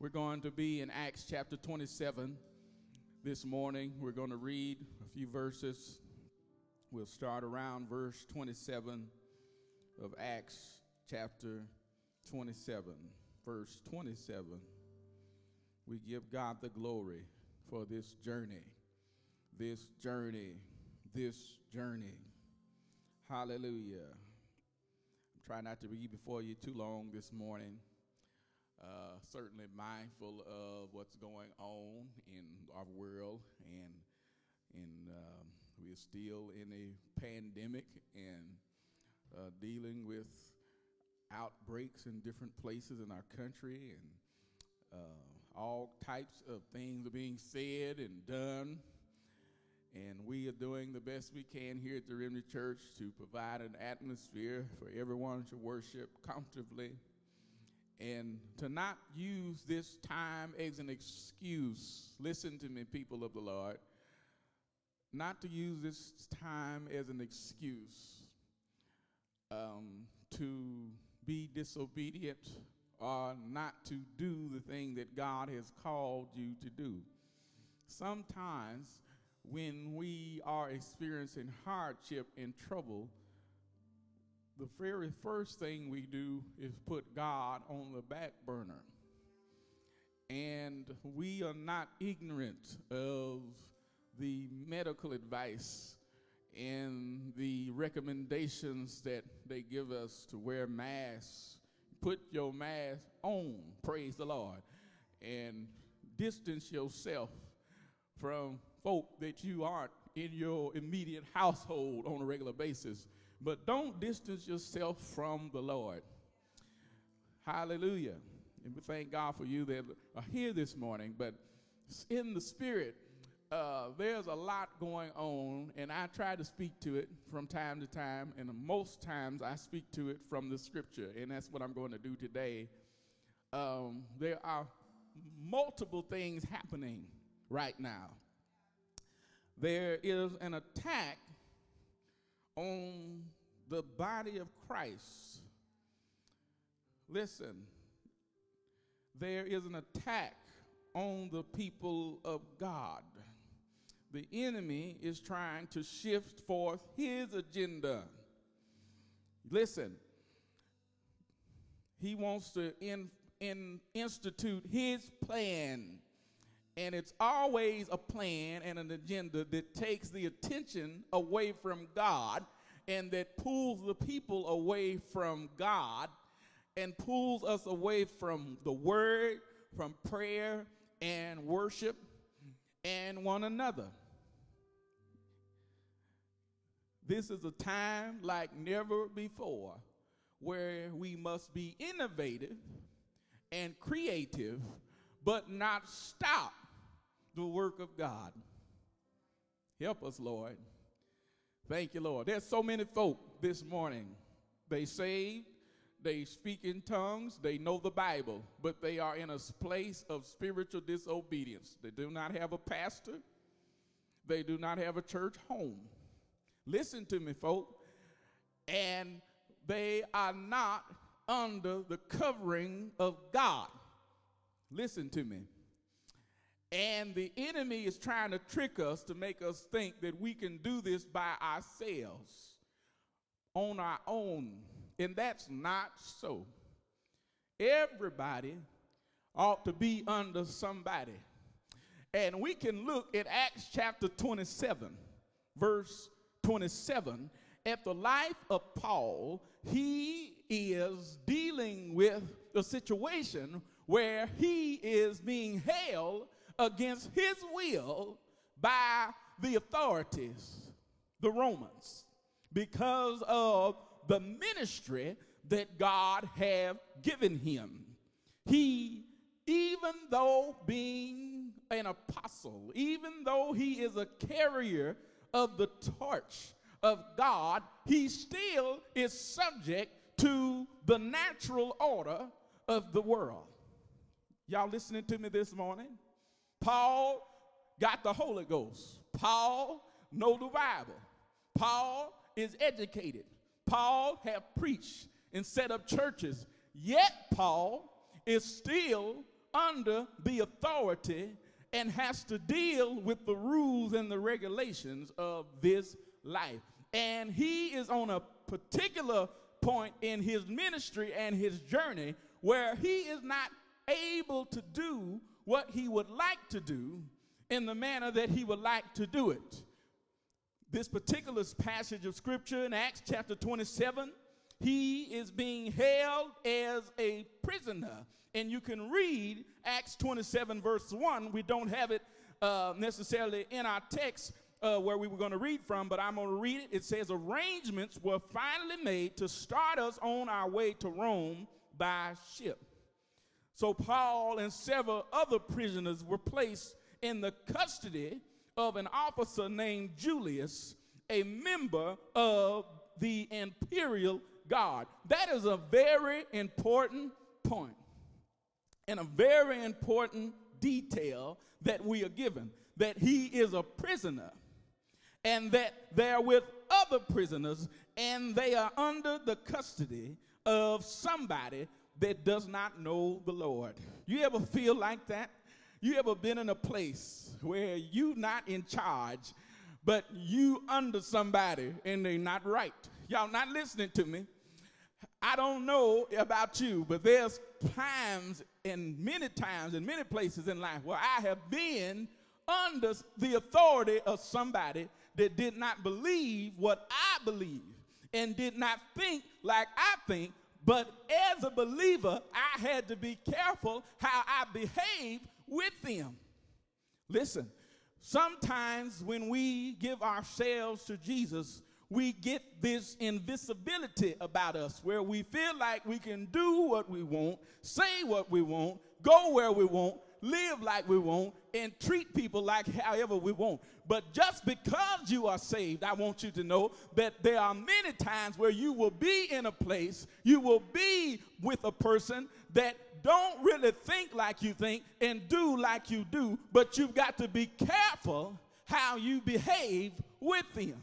We're going to be in Acts chapter 27 this morning. We're going to read a few verses. We'll start around verse 27 of Acts chapter 27. Verse 27. We give God the glory for this journey, this journey, this journey. Hallelujah. I'm trying not to be before you too long this morning. Uh, certainly mindful of what's going on in our world, and and um, we're still in a pandemic and uh, dealing with outbreaks in different places in our country, and uh, all types of things are being said and done. And we are doing the best we can here at the Remnant Church to provide an atmosphere for everyone to worship comfortably and to not use this time as an excuse. Listen to me, people of the Lord. Not to use this time as an excuse um, to be disobedient or not to do the thing that God has called you to do. Sometimes, when we are experiencing hardship and trouble, the very first thing we do is put God on the back burner. And we are not ignorant of the medical advice and the recommendations that they give us to wear masks. Put your mask on, praise the Lord, and distance yourself from folk that you aren't in your immediate household on a regular basis but don't distance yourself from the Lord. Hallelujah. And we thank God for you that are here this morning. But in the spirit, uh, there's a lot going on, and I try to speak to it from time to time, and most times I speak to it from the scripture, and that's what I'm going to do today. Um, there are multiple things happening right now. There is an attack on the body of Christ. Listen, there is an attack on the people of God. The enemy is trying to shift forth his agenda. Listen, he wants to in, in, institute his plan. And it's always a plan and an agenda that takes the attention away from God and that pulls the people away from God and pulls us away from the word, from prayer and worship and one another. This is a time like never before where we must be innovative and creative, but not stop the work of God. Help us, Lord. Thank you, Lord. There's so many folk this morning. They saved, they speak in tongues, they know the Bible, but they are in a place of spiritual disobedience. They do not have a pastor, they do not have a church home. Listen to me, folk. And they are not under the covering of God. Listen to me. And the enemy is trying to trick us to make us think that we can do this by ourselves, on our own. And that's not so. Everybody ought to be under somebody. And we can look at Acts chapter 27, verse 27. At the life of Paul, he is dealing with a situation where he is being held against his will by the authorities, the Romans, because of the ministry that God have given him. He, even though being an apostle, even though he is a carrier of the torch of God, he still is subject to the natural order of the world. Y'all listening to me this morning? Paul got the Holy Ghost. Paul know the Bible. Paul is educated. Paul have preached and set up churches. Yet Paul is still under the authority and has to deal with the rules and the regulations of this life. And he is on a particular point in his ministry and his journey where he is not able to do what he would like to do in the manner that he would like to do it. This particular passage of scripture in Acts chapter 27, he is being held as a prisoner. And you can read Acts 27, verse 1. We don't have it uh, necessarily in our text, uh, where we were going to read from, but I'm going to read it. It says, Arrangements were finally made to start us on our way to Rome by ship. So Paul and several other prisoners were placed in the custody of an officer named Julius, a member of the imperial guard. That is a very important point and a very important detail that we are given that he is a prisoner and that they're with other prisoners and they are under the custody of somebody that does not know the Lord. You ever feel like that? You ever been in a place where you not in charge, but you under somebody and they not right? Y'all not listening to me. I don't know about you, but there's times and many times in many places in life where I have been under the authority of somebody that did not believe what I believe and did not think like I think. But as a believer, I had to be careful how I behave with them. Listen, sometimes when we give ourselves to Jesus, we get this invisibility about us where we feel like we can do what we want, say what we want, go where we want, live like we want, and treat people like however we want. But just because you are saved, I want you to know that there are many times where you will be in a place, you will be with a person that don't really think like you think and do like you do, but you've got to be careful how you behave with them.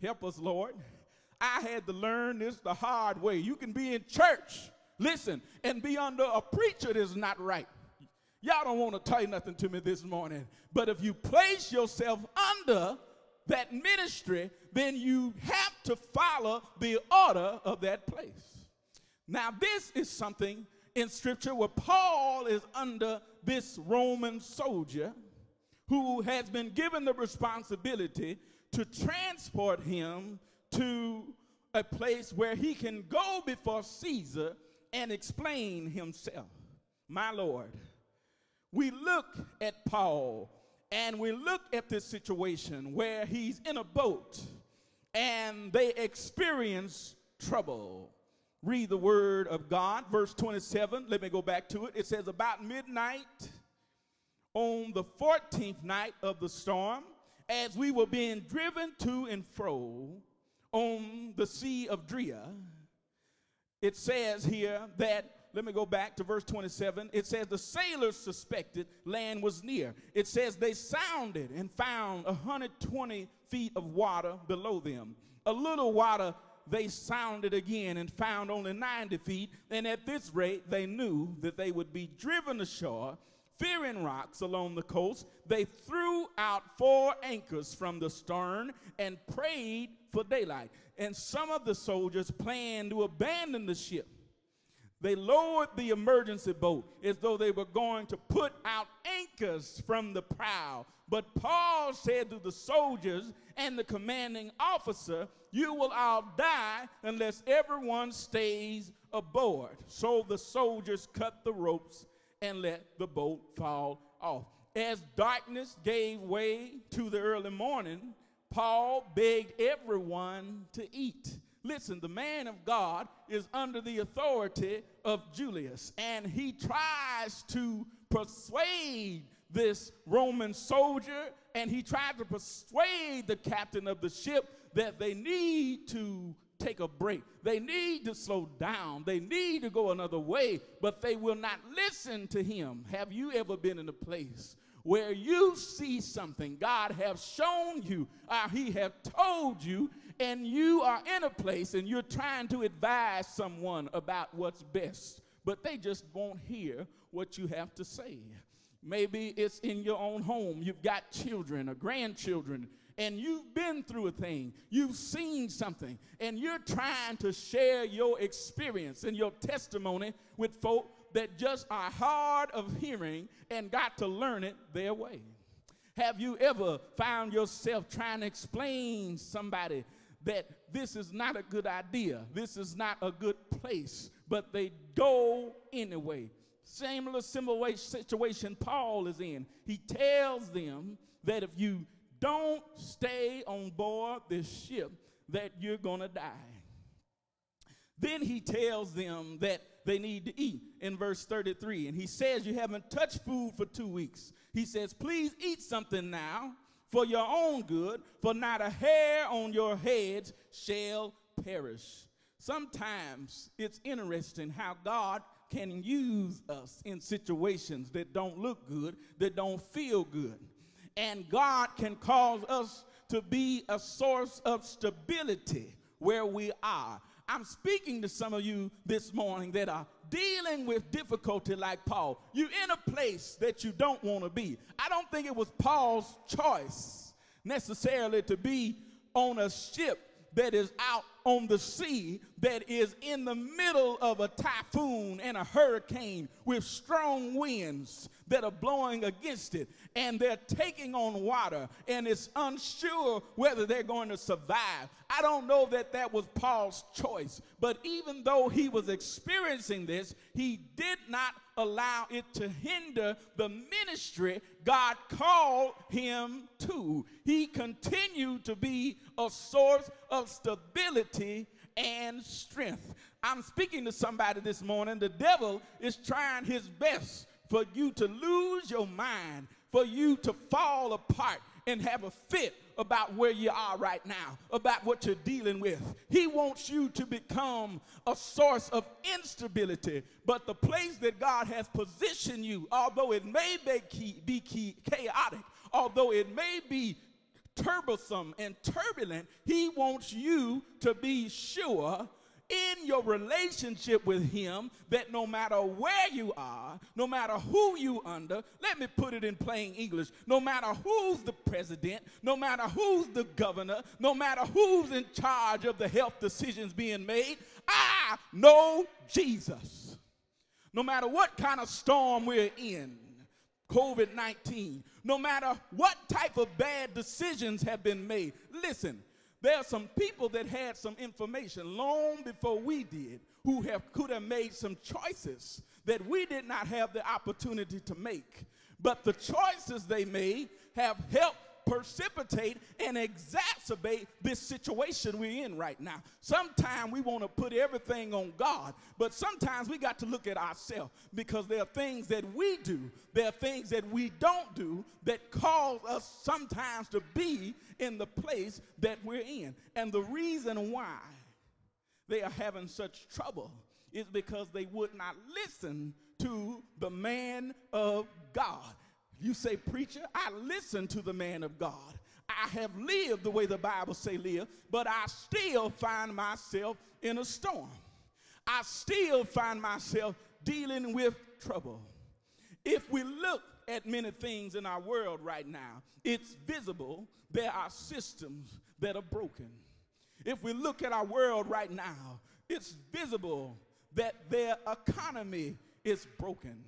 Help us, Lord. I had to learn this the hard way. You can be in church, listen, and be under a preacher that's not right. Y'all don't want to tell you nothing to me this morning. But if you place yourself under that ministry, then you have to follow the order of that place. Now, this is something in scripture where Paul is under this Roman soldier who has been given the responsibility to transport him to a place where he can go before Caesar and explain himself. My Lord we look at Paul and we look at this situation where he's in a boat and they experience trouble. Read the word of God, verse 27. Let me go back to it. It says, About midnight on the 14th night of the storm, as we were being driven to and fro on the Sea of Adria, it says here that let me go back to verse 27. It says, The sailors suspected land was near. It says, They sounded and found 120 feet of water below them. A little water they sounded again and found only 90 feet. And at this rate, they knew that they would be driven ashore. Fearing rocks along the coast, they threw out four anchors from the stern and prayed for daylight. And some of the soldiers planned to abandon the ship they lowered the emergency boat as though they were going to put out anchors from the prow. But Paul said to the soldiers and the commanding officer, You will all die unless everyone stays aboard. So the soldiers cut the ropes and let the boat fall off. As darkness gave way to the early morning, Paul begged everyone to eat. Listen, the man of God is under the authority of Julius, and he tries to persuade this Roman soldier, and he tried to persuade the captain of the ship that they need to take a break. They need to slow down. They need to go another way, but they will not listen to him. Have you ever been in a place where you see something God have shown you, or He have told you, and you are in a place and you're trying to advise someone about what's best, but they just won't hear what you have to say. Maybe it's in your own home. You've got children or grandchildren, and you've been through a thing. You've seen something, and you're trying to share your experience and your testimony with folk that just are hard of hearing and got to learn it their way. Have you ever found yourself trying to explain somebody that this is not a good idea, this is not a good place, but they go anyway? Similar, similar situation Paul is in. He tells them that if you don't stay on board this ship, that you're gonna die. Then he tells them that they need to eat in verse 33. And he says, You haven't touched food for two weeks. He says, Please eat something now for your own good, for not a hair on your heads shall perish. Sometimes it's interesting how God can use us in situations that don't look good, that don't feel good. And God can cause us to be a source of stability where we are. I'm speaking to some of you this morning that are dealing with difficulty like Paul. You're in a place that you don't want to be. I don't think it was Paul's choice necessarily to be on a ship that is out on the sea that is in the middle of a typhoon and a hurricane with strong winds that are blowing against it and they're taking on water and it's unsure whether they're going to survive. I don't know that that was Paul's choice, but even though he was experiencing this, he did not allow it to hinder the ministry God called him to. He continued to be a source of stability and strength. I'm speaking to somebody this morning. The devil is trying his best for you to lose your mind, for you to fall apart and have a fit about where you are right now, about what you're dealing with. He wants you to become a source of instability. But the place that God has positioned you, although it may be, be chaotic, although it may be turbulent and turbulent, He wants you to be sure in your relationship with him that no matter where you are, no matter who you under, let me put it in plain English, no matter who's the president, no matter who's the governor, no matter who's in charge of the health decisions being made, I know Jesus. No matter what kind of storm we're in, COVID 19, no matter what type of bad decisions have been made, listen, there are some people that had some information long before we did who have, could have made some choices that we did not have the opportunity to make. But the choices they made have helped precipitate and exacerbate this situation we're in right now. Sometimes we want to put everything on God, but sometimes we got to look at ourselves because there are things that we do, there are things that we don't do that cause us sometimes to be in the place that we're in. And the reason why they are having such trouble is because they would not listen to the man of God. You say, preacher, I listen to the man of God. I have lived the way the Bible say live, but I still find myself in a storm. I still find myself dealing with trouble. If we look at many things in our world right now, it's visible there are systems that are broken. If we look at our world right now, it's visible that their economy is broken.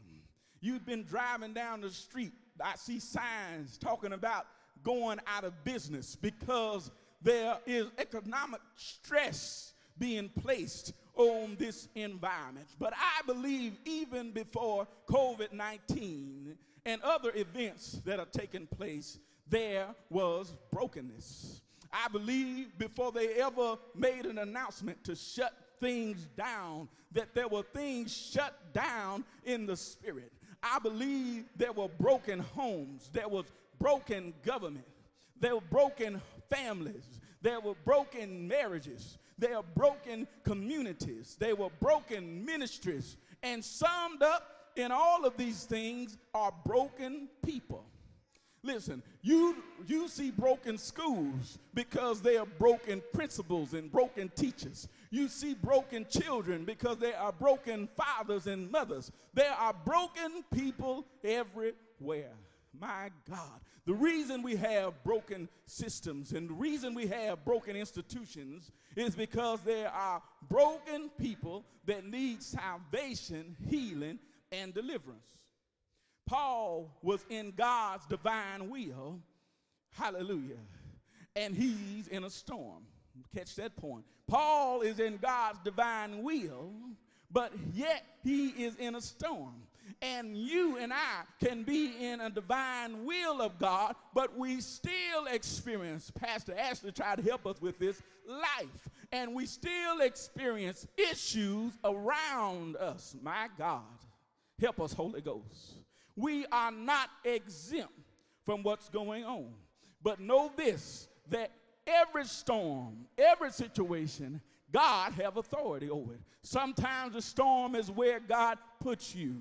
You've been driving down the street I see signs talking about going out of business because there is economic stress being placed on this environment. But I believe even before COVID 19 and other events that are taking place, there was brokenness. I believe before they ever made an announcement to shut things down, that there were things shut down in the spirit. I believe there were broken homes, there was broken government, there were broken families, there were broken marriages, there were broken communities, there were broken ministries, and summed up in all of these things are broken people. Listen, you, you see broken schools because they are broken principals and broken teachers. You see broken children because there are broken fathers and mothers. There are broken people everywhere. My God. The reason we have broken systems and the reason we have broken institutions is because there are broken people that need salvation, healing, and deliverance. Paul was in God's divine will. Hallelujah. And he's in a storm. Catch that point. Paul is in God's divine will, but yet he is in a storm. And you and I can be in a divine will of God, but we still experience, Pastor Ashley tried to help us with this, life. And we still experience issues around us. My God, help us, Holy Ghost. We are not exempt from what's going on. But know this that every storm, every situation, God have authority over it. Sometimes the storm is where God puts you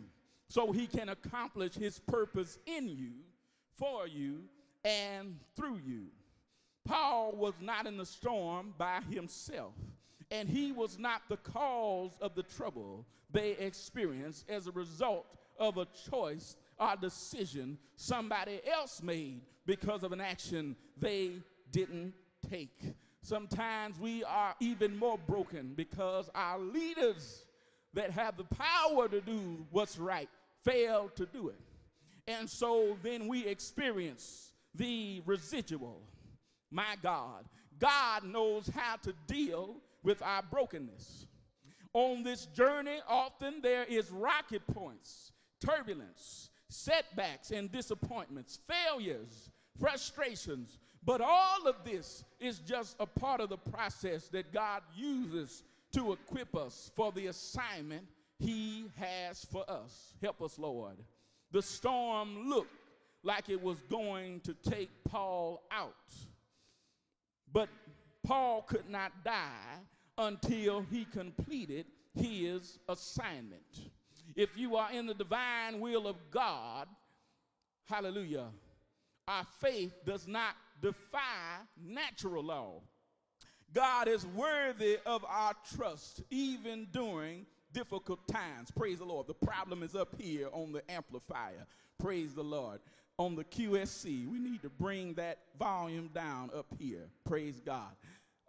so he can accomplish his purpose in you, for you, and through you. Paul was not in the storm by himself, and he was not the cause of the trouble they experienced as a result of a choice or decision somebody else made because of an action they didn't take. Sometimes we are even more broken because our leaders that have the power to do what's right fail to do it. And so then we experience the residual. My God, God knows how to deal with our brokenness. On this journey, often there is rocky points, turbulence, setbacks, and disappointments, failures, frustrations. But all of this is just a part of the process that God uses to equip us for the assignment He has for us. Help us, Lord. The storm looked like it was going to take Paul out. But Paul could not die until he completed his assignment. If you are in the divine will of God, hallelujah, our faith does not defy natural law. God is worthy of our trust even during difficult times. Praise the Lord. The problem is up here on the amplifier. Praise the Lord. On the QSC, we need to bring that volume down up here. Praise God.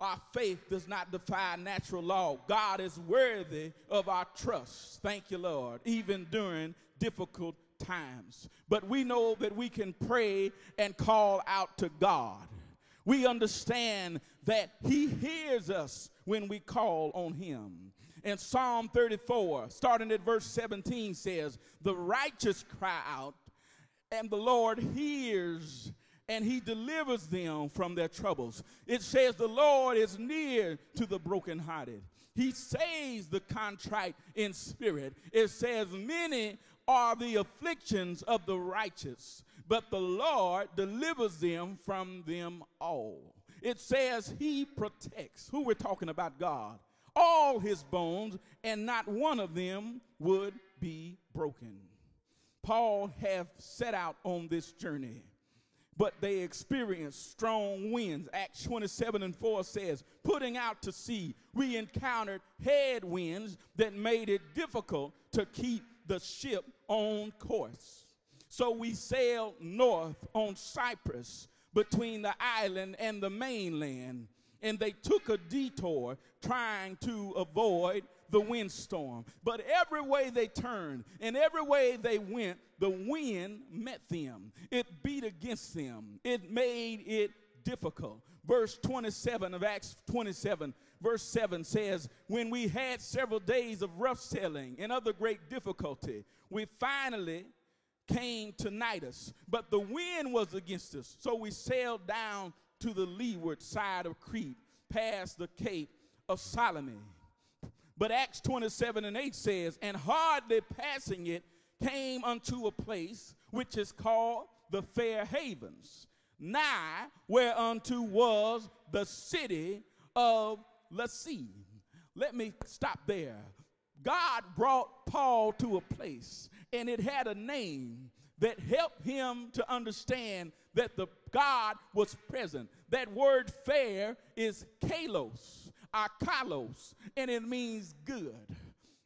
Our faith does not defy natural law. God is worthy of our trust. Thank you, Lord, even during difficult times. But we know that we can pray and call out to God. We understand that He hears us when we call on Him. And Psalm 34, starting at verse 17, says, The righteous cry out, and the Lord hears and he delivers them from their troubles. It says, The Lord is near to the brokenhearted. He saves the contrite in spirit. It says, Many are the afflictions of the righteous, but the Lord delivers them from them all. It says he protects. Who we're talking about, God. All his bones, and not one of them would be broken. Paul have set out on this journey, but they experienced strong winds. Acts 27 and 4 says, putting out to sea, we encountered headwinds that made it difficult to keep the ship on course. So we sailed north on Cyprus between the island and the mainland, and they took a detour trying to avoid the windstorm. But every way they turned and every way they went, the wind met them. It beat against them. It made it difficult. Verse 27 of Acts 27 verse 7 says, When we had several days of rough sailing and other great difficulty, we finally came to Cnidus, but the wind was against us. So we sailed down to the leeward side of Crete, past the Cape of Salmone. But Acts 27 and 8 says, And hardly passing it, came unto a place which is called the Fair Havens, nigh whereunto was the city of Let's see. Let me stop there. God brought Paul to a place, and it had a name that helped him to understand that the God was present. That word fair is kalos. akalos, and it means good.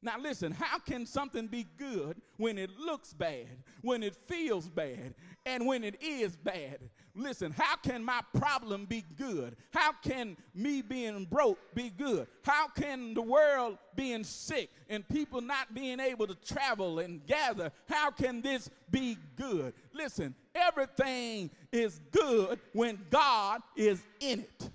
Now, listen, how can something be good when it looks bad, when it feels bad, and when it is bad? Listen, how can my problem be good? How can me being broke be good? How can the world being sick and people not being able to travel and gather, how can this be good? Listen, everything is good when God is in it.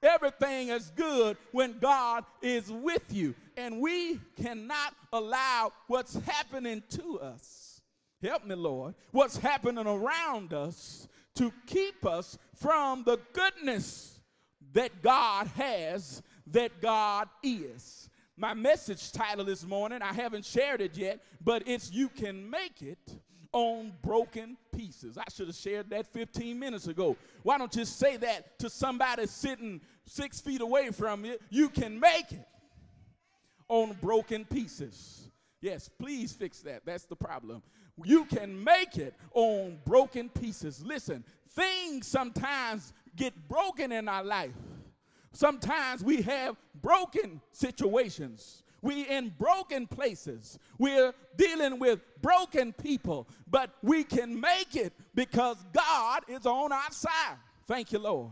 Everything is good when God is with you. And we cannot allow what's happening to us, help me, Lord, what's happening around us to keep us from the goodness that God has, that God is. My message title this morning, I haven't shared it yet, but it's You Can Make It on broken pieces. I should have shared that 15 minutes ago. Why don't you say that to somebody sitting six feet away from you? You can make it on broken pieces. Yes, please fix that. That's the problem. You can make it on broken pieces. Listen, things sometimes get broken in our life. Sometimes we have broken situations. We're in broken places. We're dealing with broken people, but we can make it because God is on our side. Thank you, Lord.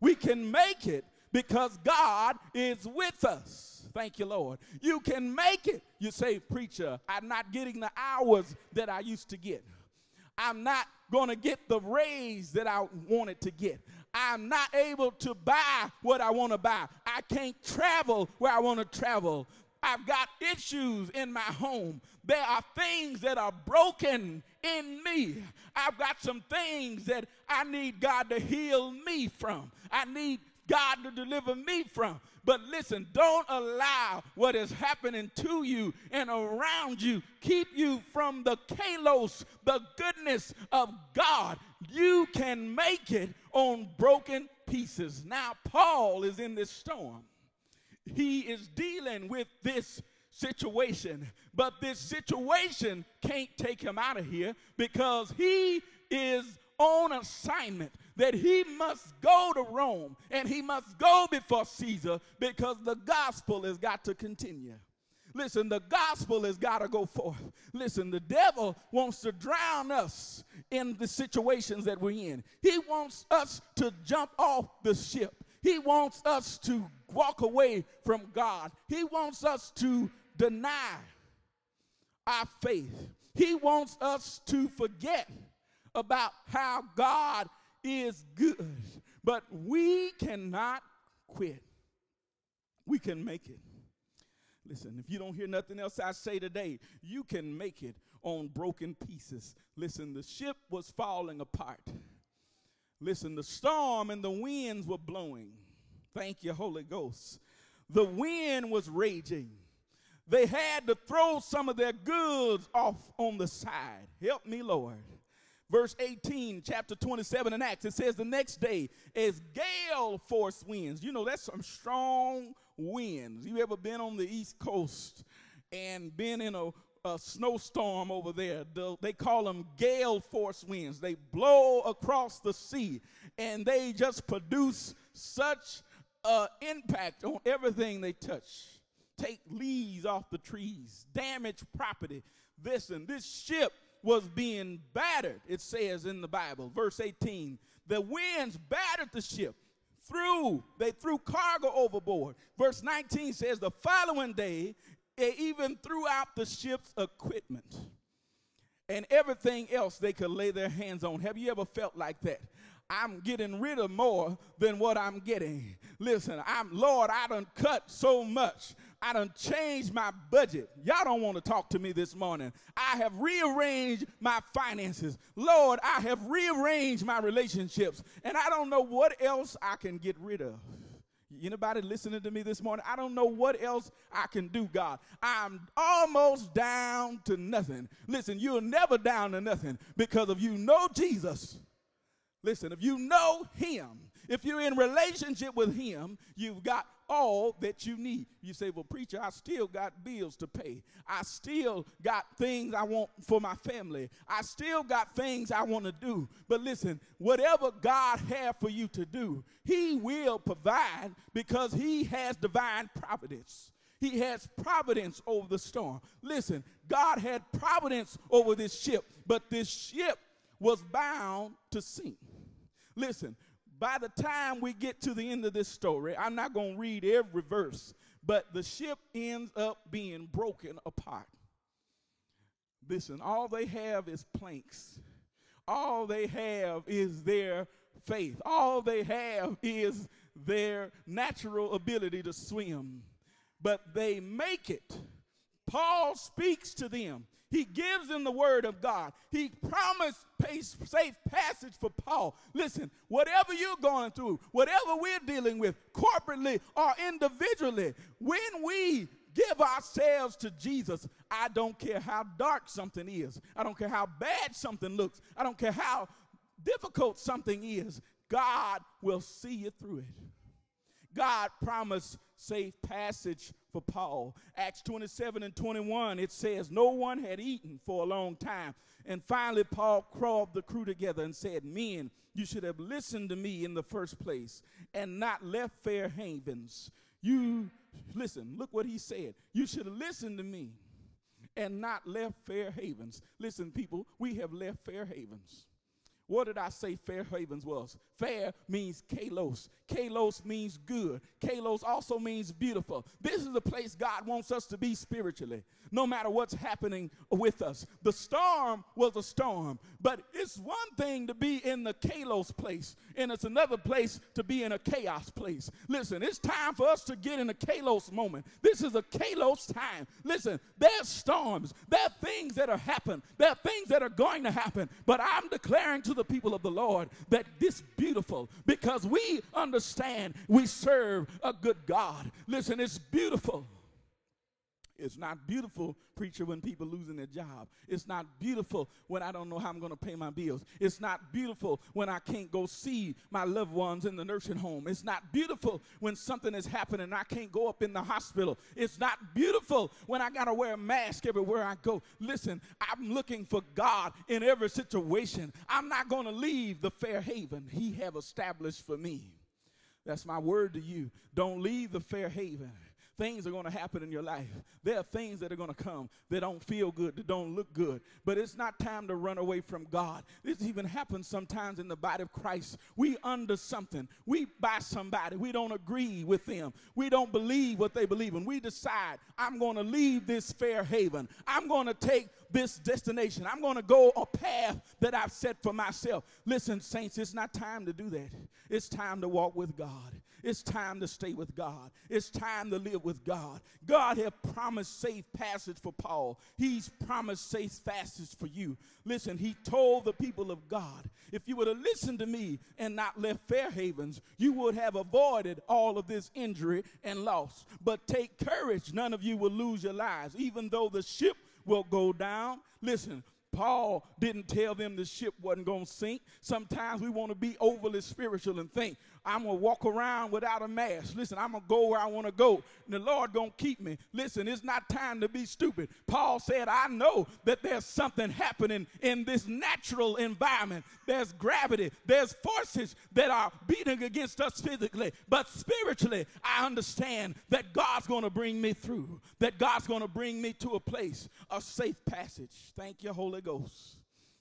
We can make it because God is with us. Thank you, Lord. You can make it. You say, Preacher, I'm not getting the hours that I used to get. I'm not going to get the raise that I wanted to get. I'm not able to buy what I want to buy. I can't travel where I want to travel. I've got issues in my home. There are things that are broken in me. I've got some things that I need God to heal me from. I need God to deliver me from. But listen, don't allow what is happening to you and around you keep you from the kalos, the goodness of God. You can make it on broken pieces. Now, Paul is in this storm. He is dealing with this situation, but this situation can't take him out of here because he is on assignment that he must go to Rome and he must go before Caesar because the gospel has got to continue. Listen, the gospel has got to go forth. Listen, the devil wants to drown us in the situations that we're in. He wants us to jump off the ship. He wants us to walk away from God. He wants us to deny our faith. He wants us to forget about how God is good. But we cannot quit. We can make it. Listen, if you don't hear nothing else I say today, you can make it on broken pieces. Listen, the ship was falling apart. Listen, the storm and the winds were blowing. Thank you, Holy Ghost. The wind was raging. They had to throw some of their goods off on the side. Help me, Lord verse 18, chapter 27 in Acts, it says the next day is gale force winds. You know, that's some strong winds. You ever been on the East Coast and been in a, a snowstorm over there? The, they call them gale force winds. They blow across the sea and they just produce such uh, impact on everything they touch. Take leaves off the trees, damage property. Listen, this ship was being battered, it says in the Bible. Verse 18 the winds battered the ship. Threw, they threw cargo overboard. Verse 19 says the following day, they even threw out the ship's equipment and everything else they could lay their hands on. Have you ever felt like that? I'm getting rid of more than what I'm getting. Listen, I'm Lord, I done cut so much. I done changed my budget. Y'all don't want to talk to me this morning. I have rearranged my finances. Lord, I have rearranged my relationships. And I don't know what else I can get rid of. Anybody listening to me this morning? I don't know what else I can do, God. I'm almost down to nothing. Listen, you're never down to nothing because if you know Jesus, listen, if you know Him, if you're in relationship with Him, you've got all that you need. You say, Well, preacher, I still got bills to pay. I still got things I want for my family. I still got things I want to do. But listen, whatever God has for you to do, He will provide because He has divine providence. He has providence over the storm. Listen, God had providence over this ship, but this ship was bound to sink. Listen, by the time we get to the end of this story, I'm not going to read every verse, but the ship ends up being broken apart. Listen, all they have is planks. All they have is their faith. All they have is their natural ability to swim but they make it. Paul speaks to them. He gives them the word of God. He promised safe passage for Paul. Listen, whatever you're going through, whatever we're dealing with, corporately or individually, when we give ourselves to Jesus, I don't care how dark something is. I don't care how bad something looks. I don't care how difficult something is. God will see you through it. God promised safe passage for Paul. Acts 27 and 21, it says, No one had eaten for a long time. And finally, Paul crawled the crew together and said, Men, you should have listened to me in the first place and not left Fair Havens. You, listen, look what he said. You should have listened to me and not left Fair Havens. Listen, people, we have left Fair Havens. What did I say Fair Havens was? Fair means kalos. Kalos means good. Kalos also means beautiful. This is the place God wants us to be spiritually, no matter what's happening with us. The storm was a storm, but it's one thing to be in the kalos place, and it's another place to be in a chaos place. Listen, it's time for us to get in a kalos moment. This is a kalos time. Listen, there's storms, there are things that are happening, there are things that are going to happen, but I'm declaring to the people of the Lord that this beautiful because we understand we serve a good God. Listen, it's beautiful. It's not beautiful, preacher, when people losing their job. It's not beautiful when I don't know how I'm going to pay my bills. It's not beautiful when I can't go see my loved ones in the nursing home. It's not beautiful when something is happening and I can't go up in the hospital. It's not beautiful when I got to wear a mask everywhere I go. Listen, I'm looking for God in every situation. I'm not going to leave the fair haven He have established for me. That's my word to you. Don't leave the fair haven things are going to happen in your life. There are things that are going to come that don't feel good, that don't look good. But it's not time to run away from God. This even happens sometimes in the body of Christ. We under something. We buy somebody. We don't agree with them. We don't believe what they believe in. We decide, I'm going to leave this fair haven. I'm going to take this destination. I'm going to go a path that I've set for myself. Listen, saints, it's not time to do that. It's time to walk with God. It's time to stay with God. It's time to live with God. God had promised safe passage for Paul. He's promised safe passage for you. Listen, he told the people of God, if you would have listened to me and not left Fair Havens, you would have avoided all of this injury and loss. But take courage, none of you will lose your lives, even though the ship will go down. Listen, Paul didn't tell them the ship wasn't going to sink. Sometimes we want to be overly spiritual and think, I'm going to walk around without a mask. Listen, I'm going to go where I want to go. And the Lord going to keep me. Listen, it's not time to be stupid. Paul said, I know that there's something happening in this natural environment. There's gravity. There's forces that are beating against us physically. But spiritually, I understand that God's going to bring me through. That God's going to bring me to a place, a safe passage. Thank you, Holy Ghost.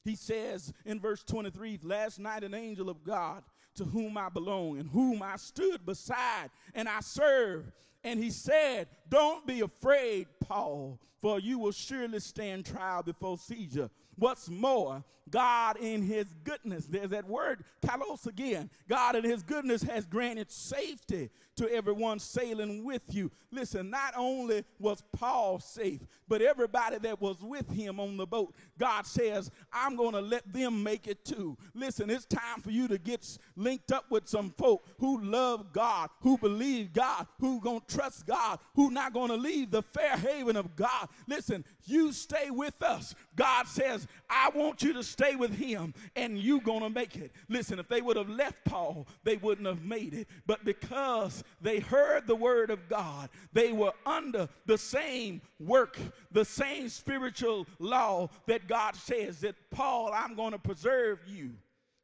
He says in verse 23 Last night, an angel of God to whom I belong and whom I stood beside and I serve. And he said, Don't be afraid, Paul, for you will surely stand trial before Caesar. What's more, God in his goodness, there's that word, kalos again. God in his goodness has granted safety to everyone sailing with you. Listen, not only was Paul safe, but everybody that was with him on the boat, God says, I'm going to let them make it too. Listen, it's time for you to get linked up with some folk who love God, who believe God, who going to trust God, who not going to leave the fair haven of God. Listen, you stay with us. God says, I want you to stay with him and you going to make it. Listen, if they would have left Paul, they wouldn't have made it. But because they heard the word of God, they were under the same work, the same spiritual law that God says that Paul, I'm going to preserve you.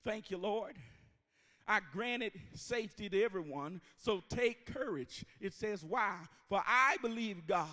Thank you, Lord. I granted safety to everyone, so take courage. It says, Why? For I believe God.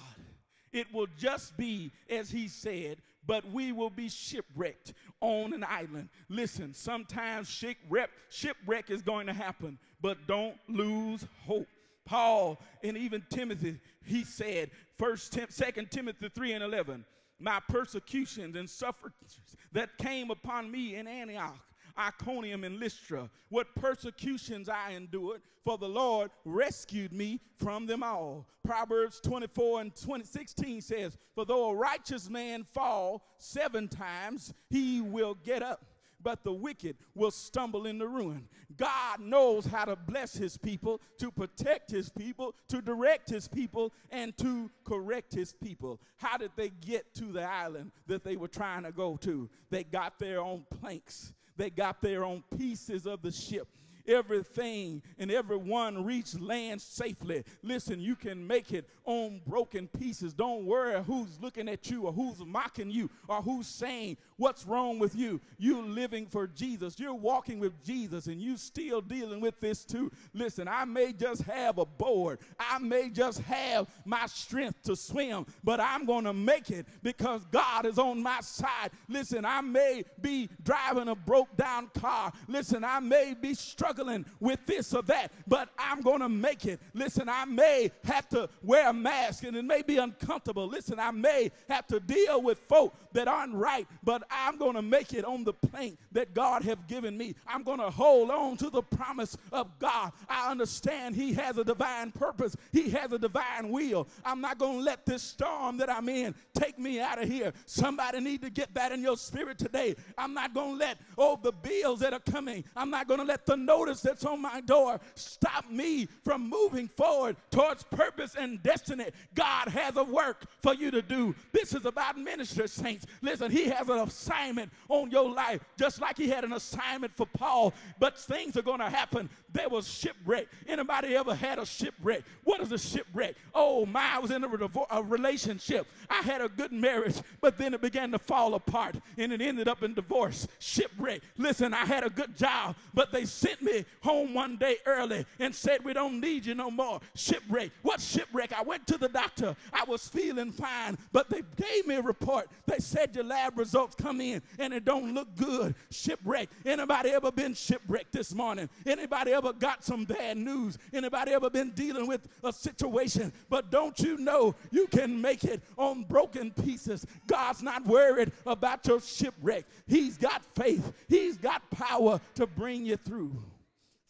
It will just be as He said, but we will be shipwrecked on an island. Listen, sometimes shipwreck, shipwreck is going to happen, but don't lose hope. Paul and even Timothy, he said, First, Second Timothy 3 and 11, my persecutions and sufferings that came upon me in Antioch Iconium and Lystra, what persecutions I endured, for the Lord rescued me from them all. Proverbs 24 and 20, 16 says, For though a righteous man fall seven times, he will get up but the wicked will stumble into ruin. God knows how to bless his people, to protect his people, to direct his people, and to correct his people. How did they get to the island that they were trying to go to? They got there on planks. They got there on pieces of the ship everything and everyone reach land safely. Listen, you can make it on broken pieces. Don't worry who's looking at you or who's mocking you or who's saying what's wrong with you. You're living for Jesus. You're walking with Jesus and you still dealing with this too. Listen, I may just have a board. I may just have my strength to swim, but I'm going to make it because God is on my side. Listen, I may be driving a broke down car. Listen, I may be struggling struggling with this or that, but I'm going to make it. Listen, I may have to wear a mask and it may be uncomfortable. Listen, I may have to deal with folk that aren't right, but I'm going to make it on the plank that God have given me. I'm going to hold on to the promise of God. I understand he has a divine purpose. He has a divine will. I'm not going to let this storm that I'm in take me out of here. Somebody need to get that in your spirit today. I'm not going to let oh the bills that are coming. I'm not going to let the notice notice that's on my door stop me from moving forward towards purpose and destiny. God has a work for you to do. This is about ministry, saints. Listen, He has an assignment on your life, just like He had an assignment for Paul. But things are going to happen. There was shipwreck. Anybody ever had a shipwreck? What is a shipwreck? Oh my, I was in a, a relationship. I had a good marriage, but then it began to fall apart and it ended up in divorce. Shipwreck. Listen, I had a good job, but they sent me home one day early and said, We don't need you no more. Shipwreck. What shipwreck? I went to the doctor. I was feeling fine, but they gave me a report. They said your lab results come in and it don't look good. Shipwreck. Anybody ever been shipwrecked this morning? Anybody ever got some bad news? Anybody ever been dealing with a situation? But don't you know you can make it on broken pieces? God's not worried about your shipwreck. He's got faith. He's got power to bring you through.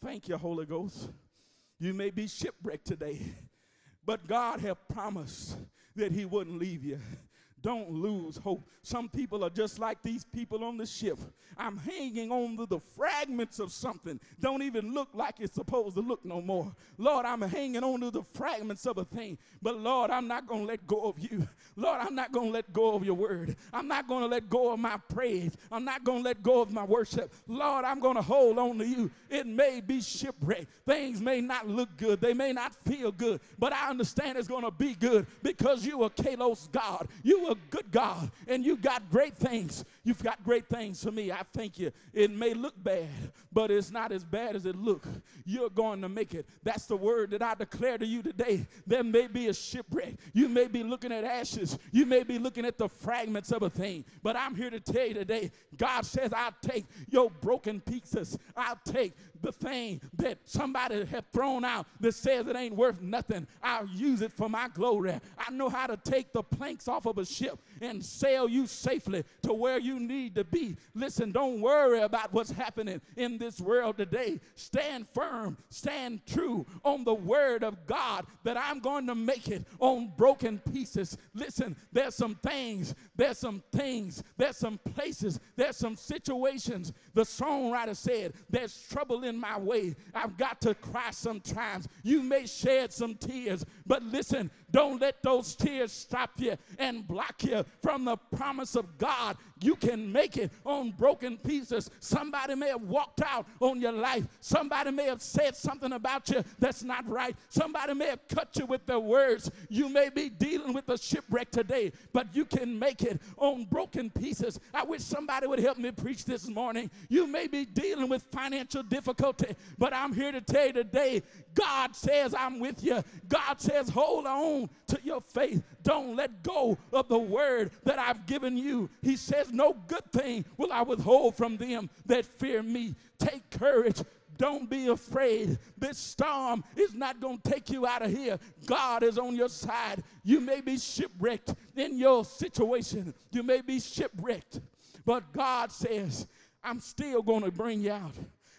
Thank you, Holy Ghost. You may be shipwrecked today, but God have promised that He wouldn't leave you. Don't lose hope. Some people are just like these people on the ship. I'm hanging on to the fragments of something. Don't even look like it's supposed to look no more. Lord, I'm hanging on to the fragments of a thing. But Lord, I'm not going to let go of you. Lord, I'm not going to let go of your word. I'm not going to let go of my praise. I'm not going to let go of my worship. Lord, I'm going to hold on to you. It may be shipwreck. Things may not look good. They may not feel good. But I understand it's going to be good because you are Kalos God. You are a good God and you got great things. You've got great things for me. I thank you. It may look bad, but it's not as bad as it looks. You're going to make it. That's the word that I declare to you today. There may be a shipwreck. You may be looking at ashes. You may be looking at the fragments of a thing. But I'm here to tell you today, God says, I'll take your broken pieces. I'll take the thing that somebody have thrown out that says it ain't worth nothing. I'll use it for my glory. I know how to take the planks off of a ship and sail you safely to where you you need to be. Listen, don't worry about what's happening in this world today. Stand firm, stand true on the word of God that I'm going to make it on broken pieces. Listen, there's some things, there's some things, there's some places, there's some situations. The songwriter said, There's trouble in my way. I've got to cry sometimes. You may shed some tears, but listen, don't let those tears stop you and block you from the promise of God. You can make it on broken pieces. Somebody may have walked out on your life. Somebody may have said something about you that's not right. Somebody may have cut you with their words. You may be dealing with a shipwreck today, but you can make it on broken pieces. I wish somebody would help me preach this morning. You may be dealing with financial difficulty, but I'm here to tell you today God says, I'm with you. God says, hold on to your faith. Don't let go of the word that I've given you. He says, No good thing will I withhold from them that fear me. Take courage. Don't be afraid. This storm is not going to take you out of here. God is on your side. You may be shipwrecked in your situation, you may be shipwrecked, but God says, I'm still going to bring you out.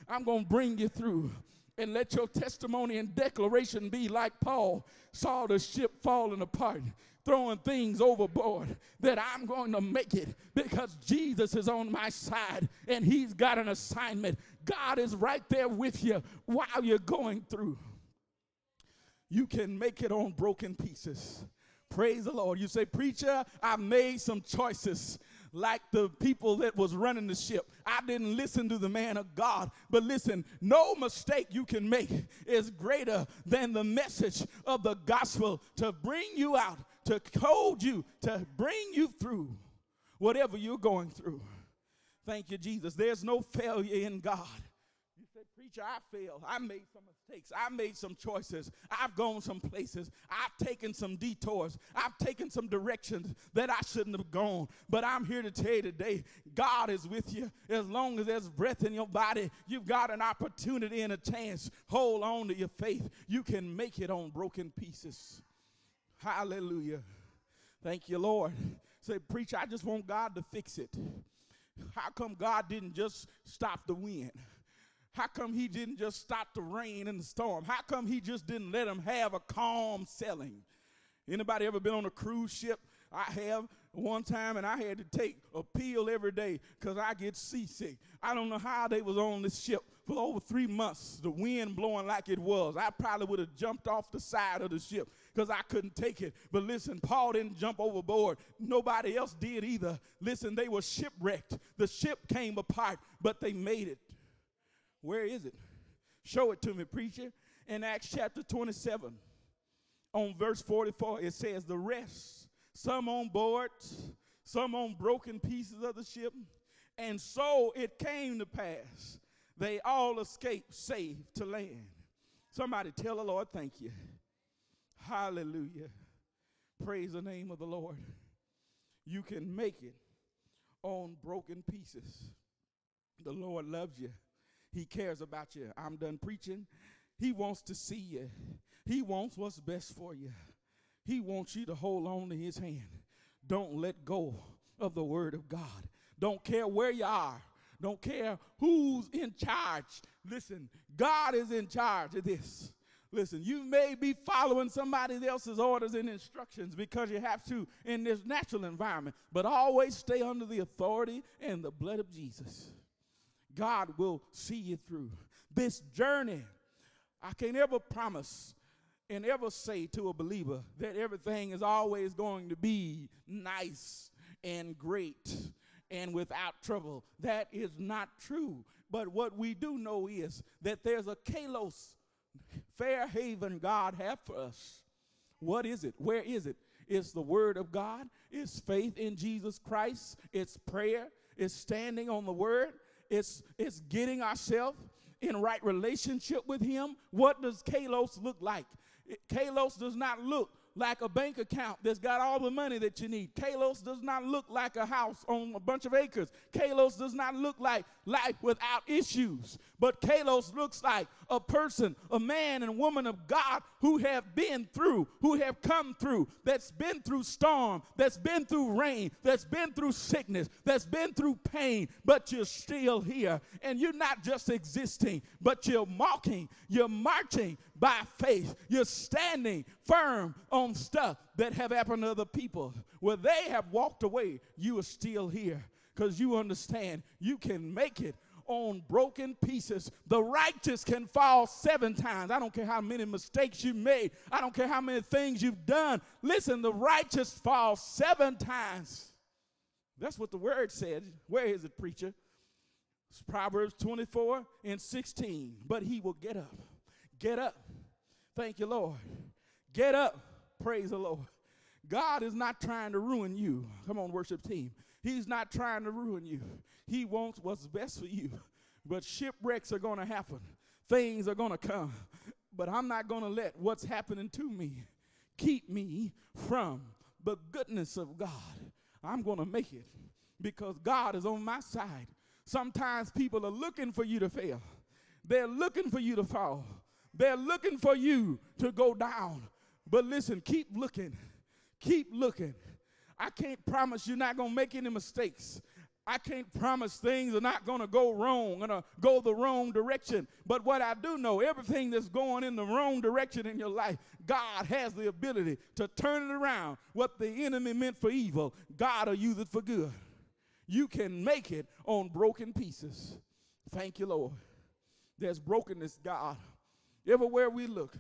I'm going to bring you through and let your testimony and declaration be like Paul saw the ship falling apart, throwing things overboard, that I'm going to make it because Jesus is on my side and he's got an assignment. God is right there with you while you're going through. You can make it on broken pieces. Praise the Lord. You say, Preacher, I made some choices like the people that was running the ship. I didn't listen to the man of God. But listen, no mistake you can make is greater than the message of the gospel to bring you out, to hold you, to bring you through whatever you're going through. Thank you, Jesus. There's no failure in God. You said, Preacher, I failed. I made some mistakes. I made some choices. I've gone some places. I've taken some detours. I've taken some directions that I shouldn't have gone. But I'm here to tell you today God is with you. As long as there's breath in your body, you've got an opportunity and a chance. Hold on to your faith. You can make it on broken pieces. Hallelujah. Thank you, Lord. Say, Preacher, I just want God to fix it. How come God didn't just stop the wind? How come he didn't just stop the rain and the storm? How come he just didn't let them have a calm sailing? Anybody ever been on a cruise ship? I have one time and I had to take a pill every day because I get seasick. I don't know how they was on this ship for over three months, the wind blowing like it was. I probably would have jumped off the side of the ship because I couldn't take it. But listen, Paul didn't jump overboard. Nobody else did either. Listen, they were shipwrecked. The ship came apart, but they made it. Where is it? Show it to me, preacher. In Acts chapter 27, on verse 44, it says, The rest, some on board, some on broken pieces of the ship. And so it came to pass, they all escaped safe to land. Somebody tell the Lord, thank you. Hallelujah. Praise the name of the Lord. You can make it on broken pieces. The Lord loves you. He cares about you. I'm done preaching. He wants to see you. He wants what's best for you. He wants you to hold on to his hand. Don't let go of the word of God. Don't care where you are. Don't care who's in charge. Listen, God is in charge of this. Listen, you may be following somebody else's orders and instructions because you have to in this natural environment, but always stay under the authority and the blood of Jesus. God will see you through. This journey, I can't ever promise and ever say to a believer that everything is always going to be nice and great and without trouble. That is not true. But what we do know is that there's a kalos, fair haven God have for us. What is it? Where is it? It's the Word of God. It's faith in Jesus Christ. It's prayer. It's standing on the Word it's, it's getting ourselves in right relationship with Him. What does kalos look like? Kalos does not look like a bank account that's got all the money that you need. Kalos does not look like a house on a bunch of acres. Kalos does not look like life without issues. But Kalos looks like a person, a man and woman of God who have been through, who have come through, that's been through storm, that's been through rain, that's been through sickness, that's been through pain, but you're still here. And you're not just existing, but you're walking, you're marching by faith. You're standing firm on stuff that have happened to other people. Where they have walked away, you are still here because you understand you can make it on broken pieces. The righteous can fall seven times. I don't care how many mistakes you made. I don't care how many things you've done. Listen, the righteous fall seven times. That's what the word said. Where is it, preacher? It's Proverbs 24 and 16. But he will get up. Get up. Thank you, Lord. Get up. Praise the Lord. God is not trying to ruin you. Come on, worship team. He's not trying to ruin you. He wants what's best for you. But shipwrecks are going to happen, things are going to come. But I'm not going to let what's happening to me keep me from the goodness of God. I'm going to make it because God is on my side. Sometimes people are looking for you to fail, they're looking for you to fall, they're looking for you to go down. But listen, keep looking, keep looking. I can't promise you're not going to make any mistakes. I can't promise things are not going to go wrong, going to go the wrong direction. But what I do know, everything that's going in the wrong direction in your life, God has the ability to turn it around. What the enemy meant for evil, God will use it for good. You can make it on broken pieces. Thank you, Lord. There's brokenness, God. Everywhere we look,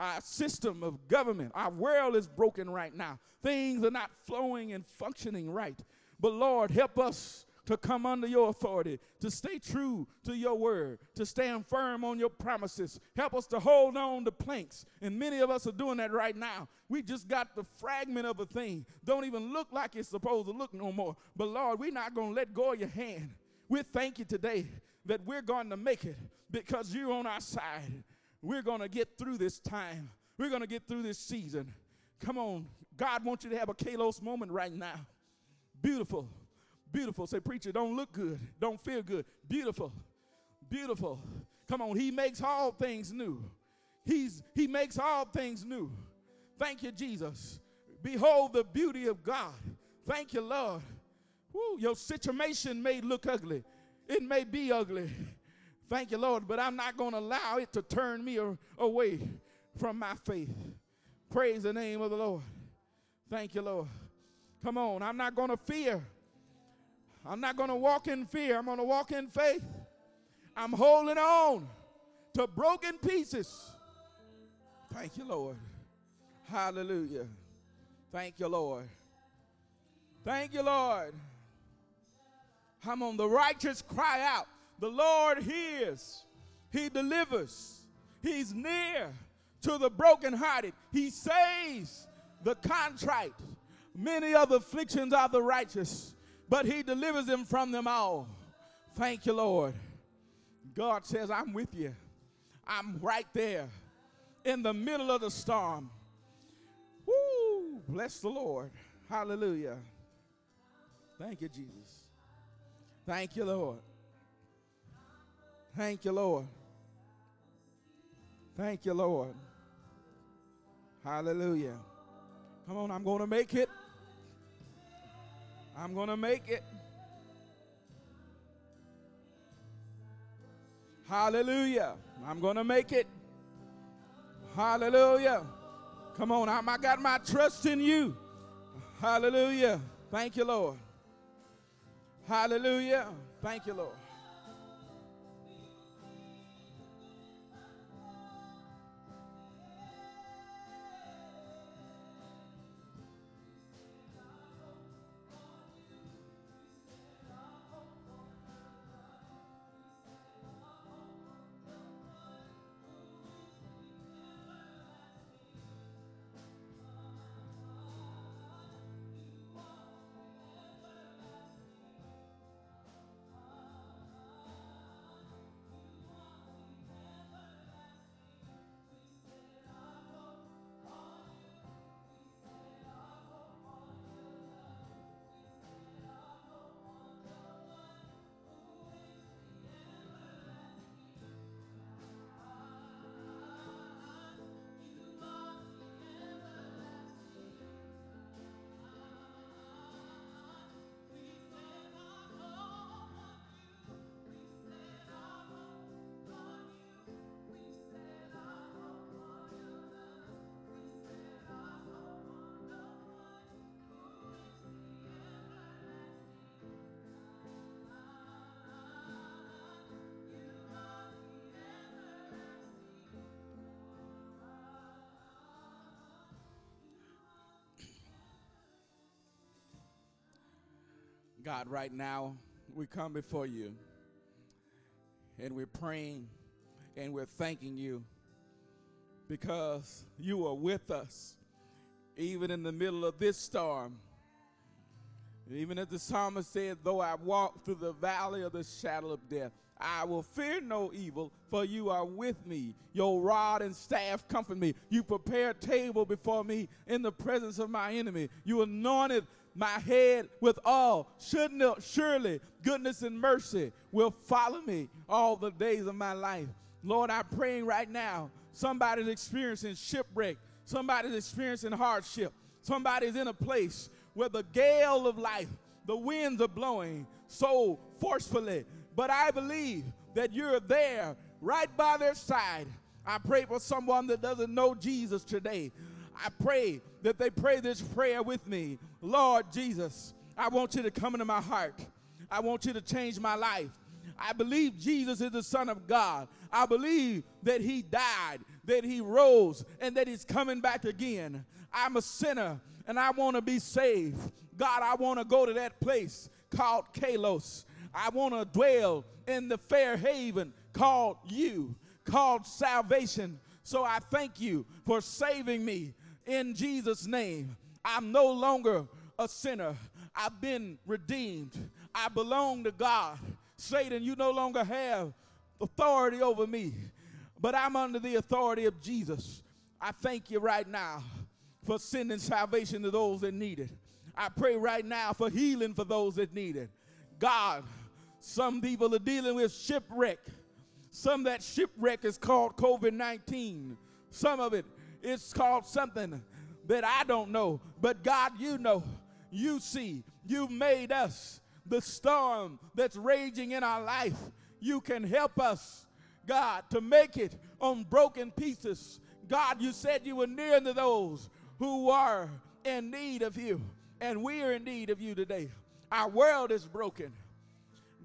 our system of government, our world is broken right now. Things are not flowing and functioning right. But Lord, help us to come under your authority, to stay true to your word, to stand firm on your promises. Help us to hold on to planks. And many of us are doing that right now. We just got the fragment of a thing. Don't even look like it's supposed to look no more. But Lord, we're not going to let go of your hand. We thank you today that we're going to make it because you're on our side. We're going to get through this time. We're going to get through this season. Come on. God wants you to have a Kalos moment right now. Beautiful. Beautiful. Say, preacher, don't look good. Don't feel good. Beautiful. Beautiful. Come on. He makes all things new. He's he makes all things new. Thank you, Jesus. Behold the beauty of God. Thank you, Lord. Woo, your situation may look ugly. It may be ugly. Thank you, Lord, but I'm not going to allow it to turn me away from my faith. Praise the name of the Lord. Thank you, Lord. Come on, I'm not going to fear. I'm not going to walk in fear. I'm going to walk in faith. I'm holding on to broken pieces. Thank you, Lord. Hallelujah. Thank you, Lord. Thank you, Lord. I'm on the righteous cry out. The Lord hears, He delivers, He's near to the brokenhearted, He saves the contrite. Many of the afflictions are the righteous, but he delivers them from them all. Thank you, Lord. God says, I'm with you. I'm right there in the middle of the storm. Woo! Bless the Lord. Hallelujah. Thank you, Jesus. Thank you, Lord. Thank you, Lord. Thank you, Lord. Hallelujah. Come on, I'm going to make it. I'm going to make it. Hallelujah. I'm going to make it. Hallelujah. Come on, I'm, I got my trust in you. Hallelujah. Thank you, Lord. Hallelujah. Thank you, Lord. God, right now we come before you and we're praying and we're thanking you because you are with us even in the middle of this storm. Even as the psalmist said, though I walk through the valley of the shadow of death, I will fear no evil, for you are with me. Your rod and staff comfort me. You prepare a table before me in the presence of my enemy. You anointed my head with all. Shouldn't surely goodness and mercy will follow me all the days of my life. Lord, I'm praying right now. Somebody's experiencing shipwreck. Somebody's experiencing hardship. Somebody's in a place where the gale of life, the winds are blowing so forcefully. But I believe that you're there right by their side. I pray for someone that doesn't know Jesus today. I pray that they pray this prayer with me. Lord Jesus, I want you to come into my heart. I want you to change my life. I believe Jesus is the Son of God. I believe that He died, that He rose, and that He's coming back again. I'm a sinner and I want to be saved. God, I want to go to that place called Kalos. I want to dwell in the fair haven called you, called salvation. So I thank you for saving me in Jesus' name. I'm no longer a sinner. I've been redeemed. I belong to God. Satan, you no longer have authority over me, but I'm under the authority of Jesus. I thank you right now for sending salvation to those that need it. I pray right now for healing for those that need it. God, some people are dealing with shipwreck. Some that shipwreck is called COVID 19. Some of it is called something that I don't know. But God, you know, you see, you made us the storm that's raging in our life. You can help us, God, to make it on broken pieces. God, you said you were near to those who are in need of you. And we are in need of you today. Our world is broken.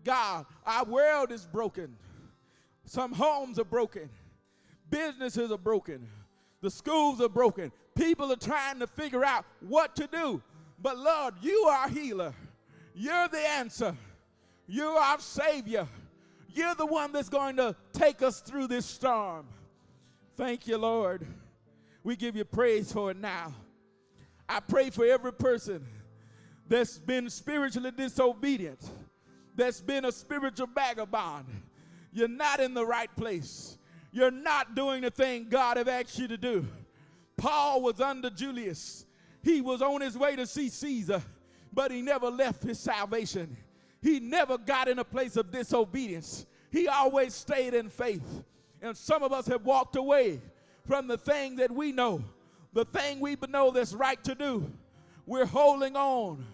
God, our world is broken. Some homes are broken. Businesses are broken. The schools are broken. People are trying to figure out what to do. But Lord, you are healer. You're the answer. You're our Savior. You're the one that's going to take us through this storm. Thank you, Lord. We give you praise for it now. I pray for every person that's been spiritually disobedient, that's been a spiritual vagabond. You're not in the right place. You're not doing the thing God have asked you to do. Paul was under Julius. He was on his way to see Caesar, but he never left his salvation. He never got in a place of disobedience. He always stayed in faith. And some of us have walked away from the thing that we know, the thing we know that's right to do. We're holding on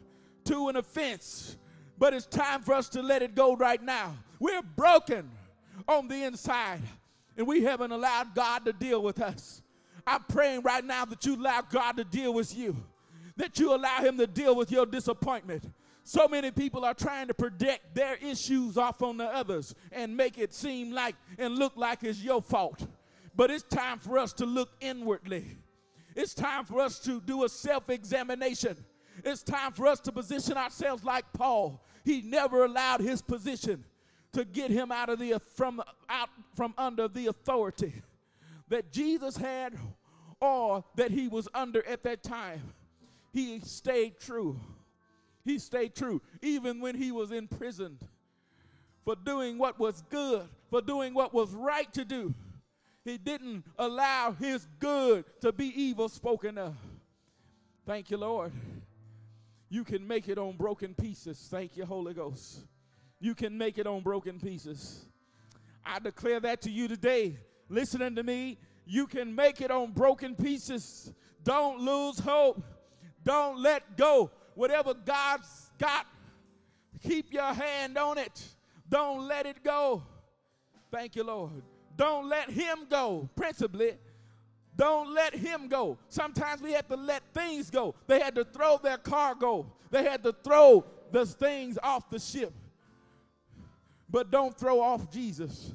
to an offense, but it's time for us to let it go right now. We're broken on the inside, and we haven't allowed God to deal with us. I'm praying right now that you allow God to deal with you, that you allow Him to deal with your disappointment. So many people are trying to project their issues off on the others and make it seem like and look like it's your fault. But it's time for us to look inwardly. It's time for us to do a self examination. It's time for us to position ourselves like Paul. He never allowed his position to get him out of the from out from under the authority that Jesus had or that he was under at that time. He stayed true. He stayed true even when he was imprisoned for doing what was good, for doing what was right to do. He didn't allow his good to be evil spoken of. Thank you, Lord. You can make it on broken pieces. Thank you, Holy Ghost. You can make it on broken pieces. I declare that to you today. Listening to me, you can make it on broken pieces. Don't lose hope. Don't let go. Whatever God's got, keep your hand on it. Don't let it go. Thank you, Lord. Don't let him go, principally. Don't let him go. Sometimes we have to let things go. They had to throw their cargo, they had to throw the things off the ship. But don't throw off Jesus.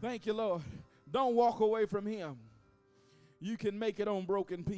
Thank you, Lord. Don't walk away from him. You can make it on broken pieces.